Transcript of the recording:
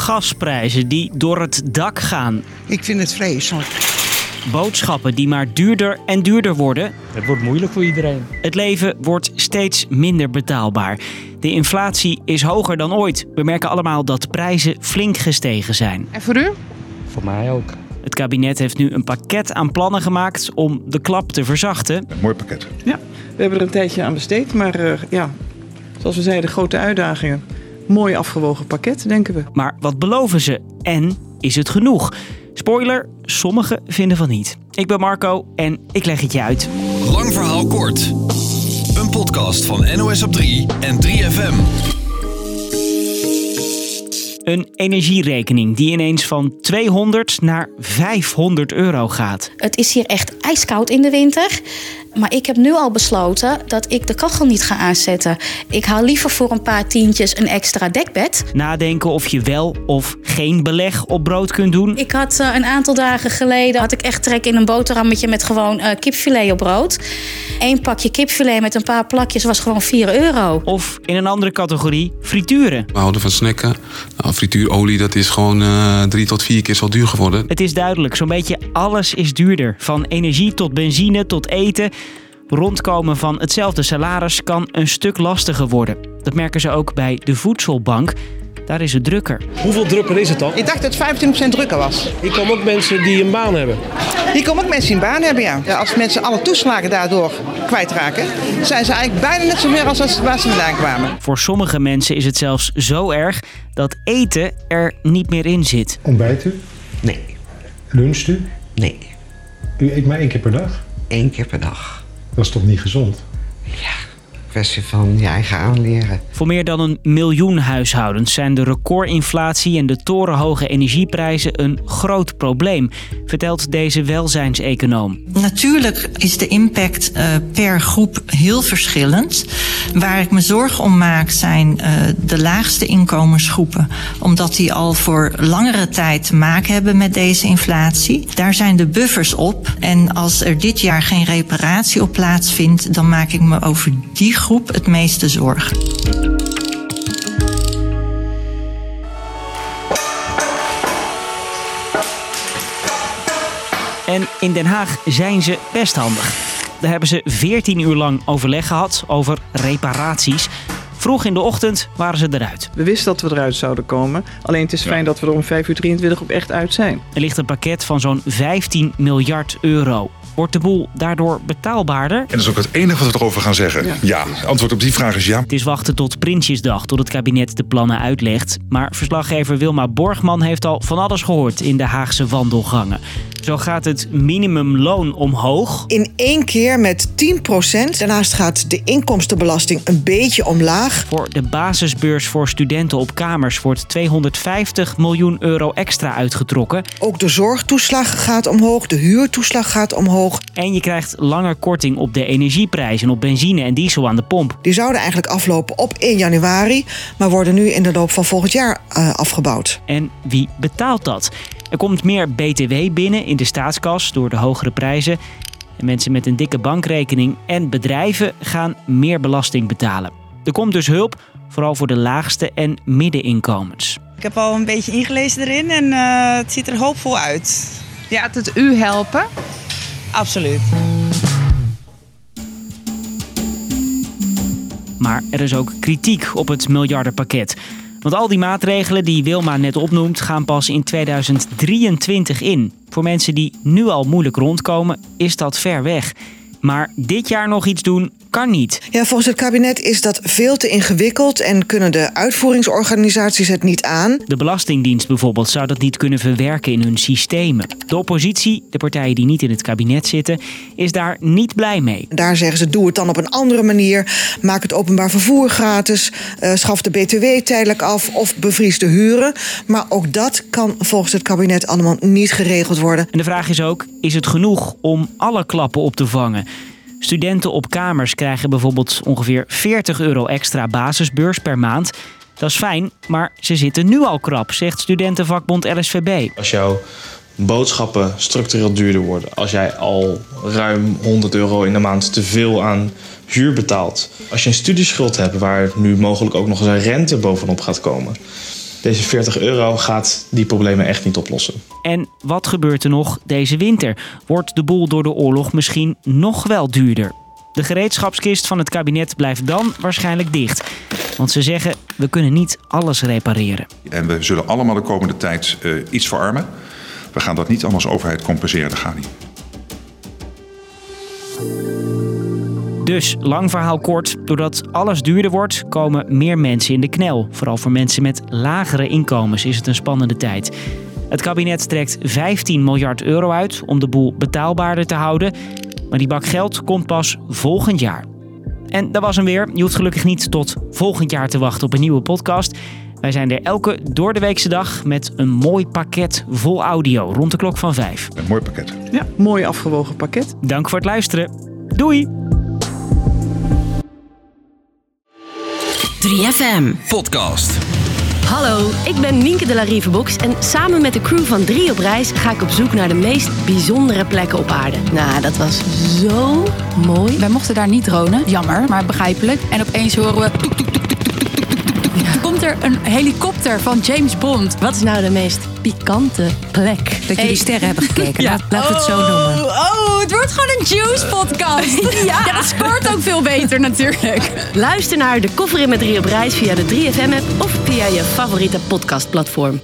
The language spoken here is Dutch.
Gasprijzen die door het dak gaan. Ik vind het vreselijk. Boodschappen die maar duurder en duurder worden. Het wordt moeilijk voor iedereen. Het leven wordt steeds minder betaalbaar. De inflatie is hoger dan ooit. We merken allemaal dat prijzen flink gestegen zijn. En voor u? Voor mij ook. Het kabinet heeft nu een pakket aan plannen gemaakt om de klap te verzachten. Een mooi pakket. Ja, we hebben er een tijdje aan besteed, maar uh, ja, zoals we zeiden, grote uitdagingen. Mooi afgewogen pakket, denken we. Maar wat beloven ze en is het genoeg? Spoiler, sommigen vinden van niet. Ik ben Marco en ik leg het je uit. Lang verhaal kort. Een podcast van NOS op 3 en 3FM. Een energierekening die ineens van 200 naar 500 euro gaat. Het is hier echt ijskoud in de winter. Maar ik heb nu al besloten dat ik de kachel niet ga aanzetten. Ik haal liever voor een paar tientjes een extra dekbed. Nadenken of je wel of geen beleg op brood kunt doen. Ik had uh, een aantal dagen geleden had ik echt trek in een boterhammetje met gewoon uh, kipfilet op brood. Eén pakje kipfilet met een paar plakjes was gewoon 4 euro. Of in een andere categorie frituren. We houden van snacken. Nou, frituurolie dat is gewoon uh, drie tot vier keer zo duur geworden. Het is duidelijk, zo'n beetje alles is duurder. Van energie tot benzine tot eten. Rondkomen van hetzelfde salaris kan een stuk lastiger worden. Dat merken ze ook bij de voedselbank. Daar is het drukker. Hoeveel drukker is het dan? Ik dacht dat het 25% drukker was. Hier komen ook mensen die een baan hebben. Hier komen ook mensen die een baan hebben, ja. als mensen alle toeslagen daardoor kwijtraken, zijn ze eigenlijk bijna net zo meer als waar ze vandaan kwamen. Voor sommige mensen is het zelfs zo erg dat eten er niet meer in zit. Ontbijt u? Nee. Luncht u? Nee. U eet maar één keer per dag? Eén keer per dag. Dat is toch niet gezond? Ja, kwestie van je eigen aanleren. Voor meer dan een miljoen huishoudens zijn de recordinflatie en de torenhoge energieprijzen een groot probleem, vertelt deze welzijnseconoom. Natuurlijk is de impact uh, per groep heel verschillend. Waar ik me zorgen om maak zijn uh, de laagste inkomensgroepen, omdat die al voor langere tijd te maken hebben met deze inflatie. Daar zijn de buffers op en als er dit jaar geen reparatie op plaatsvindt, dan maak ik me over die groep het meeste zorgen. En in Den Haag zijn ze best handig. Daar hebben ze 14 uur lang overleg gehad over reparaties. Vroeg in de ochtend waren ze eruit. We wisten dat we eruit zouden komen. Alleen het is fijn dat we er om 5 uur 23 op echt uit zijn. Er ligt een pakket van zo'n 15 miljard euro. Wordt de boel daardoor betaalbaarder? En dat is ook het enige wat we erover gaan zeggen. Ja. ja. Antwoord op die vraag is ja. Het is wachten tot Prinsjesdag, tot het kabinet de plannen uitlegt. Maar verslaggever Wilma Borgman heeft al van alles gehoord in de Haagse wandelgangen. Zo gaat het minimumloon omhoog. In één keer met 10% Daarnaast gaat de inkomstenbelasting een beetje omlaag. Voor de basisbeurs voor studenten op kamers wordt 250 miljoen euro extra uitgetrokken. Ook de zorgtoeslag gaat omhoog, de huurtoeslag gaat omhoog. En je krijgt langer korting op de energieprijzen, op benzine en diesel aan de pomp. Die zouden eigenlijk aflopen op 1 januari, maar worden nu in de loop van volgend jaar uh, afgebouwd. En wie betaalt dat? Er komt meer BTW binnen in de staatskas door de hogere prijzen. En mensen met een dikke bankrekening en bedrijven gaan meer belasting betalen. Er komt dus hulp, vooral voor de laagste en middeninkomens. Ik heb al een beetje ingelezen erin en uh, het ziet er hoopvol uit. Ja, het u helpen? Absoluut. Maar er is ook kritiek op het miljardenpakket. Want al die maatregelen die Wilma net opnoemt gaan pas in 2023 in. Voor mensen die nu al moeilijk rondkomen is dat ver weg. Maar dit jaar nog iets doen kan niet. Ja, volgens het kabinet is dat veel te ingewikkeld en kunnen de uitvoeringsorganisaties het niet aan. De Belastingdienst bijvoorbeeld zou dat niet kunnen verwerken in hun systemen. De oppositie, de partijen die niet in het kabinet zitten, is daar niet blij mee. Daar zeggen ze: doe het dan op een andere manier. Maak het openbaar vervoer gratis. Uh, schaf de BTW tijdelijk af of bevries de huren. Maar ook dat kan volgens het kabinet allemaal niet geregeld worden. En de vraag is ook: is het genoeg om alle klappen op te vangen? Studenten op kamers krijgen bijvoorbeeld ongeveer 40 euro extra basisbeurs per maand. Dat is fijn, maar ze zitten nu al krap, zegt studentenvakbond LSVB. Als jouw boodschappen structureel duurder worden, als jij al ruim 100 euro in de maand te veel aan huur betaalt, als je een studieschuld hebt waar nu mogelijk ook nog eens een rente bovenop gaat komen, Deze 40 euro gaat die problemen echt niet oplossen. En wat gebeurt er nog deze winter? Wordt de boel door de oorlog misschien nog wel duurder? De gereedschapskist van het kabinet blijft dan waarschijnlijk dicht. Want ze zeggen, we kunnen niet alles repareren. En we zullen allemaal de komende tijd uh, iets verarmen. We gaan dat niet allemaal als overheid compenseren, dat gaat niet. Dus, lang verhaal kort, doordat alles duurder wordt, komen meer mensen in de knel. Vooral voor mensen met lagere inkomens is het een spannende tijd. Het kabinet trekt 15 miljard euro uit om de boel betaalbaarder te houden. Maar die bak geld komt pas volgend jaar. En dat was hem weer. Je hoeft gelukkig niet tot volgend jaar te wachten op een nieuwe podcast. Wij zijn er elke door de weekse dag met een mooi pakket vol audio rond de klok van 5. Een mooi pakket. Ja, mooi afgewogen pakket. Dank voor het luisteren. Doei! 3FM Podcast. Hallo, ik ben Nienke de la Rivebox en samen met de crew van 3 op reis ga ik op zoek naar de meest bijzondere plekken op aarde. Nou, dat was zo mooi. Wij mochten daar niet dronen, jammer, maar begrijpelijk. En opeens horen we... Toek, toek, toek, komt er een helikopter van James Bond. Wat is nou de meest pikante plek? Dat jullie sterren hebben gekeken. ja. Laten we het zo noemen. Oh, het wordt gewoon een Juice-podcast. ja. dat scoort ook veel beter natuurlijk. Luister naar De Koffer in met 3 op reis via de 3FM-app of via je favoriete podcastplatform.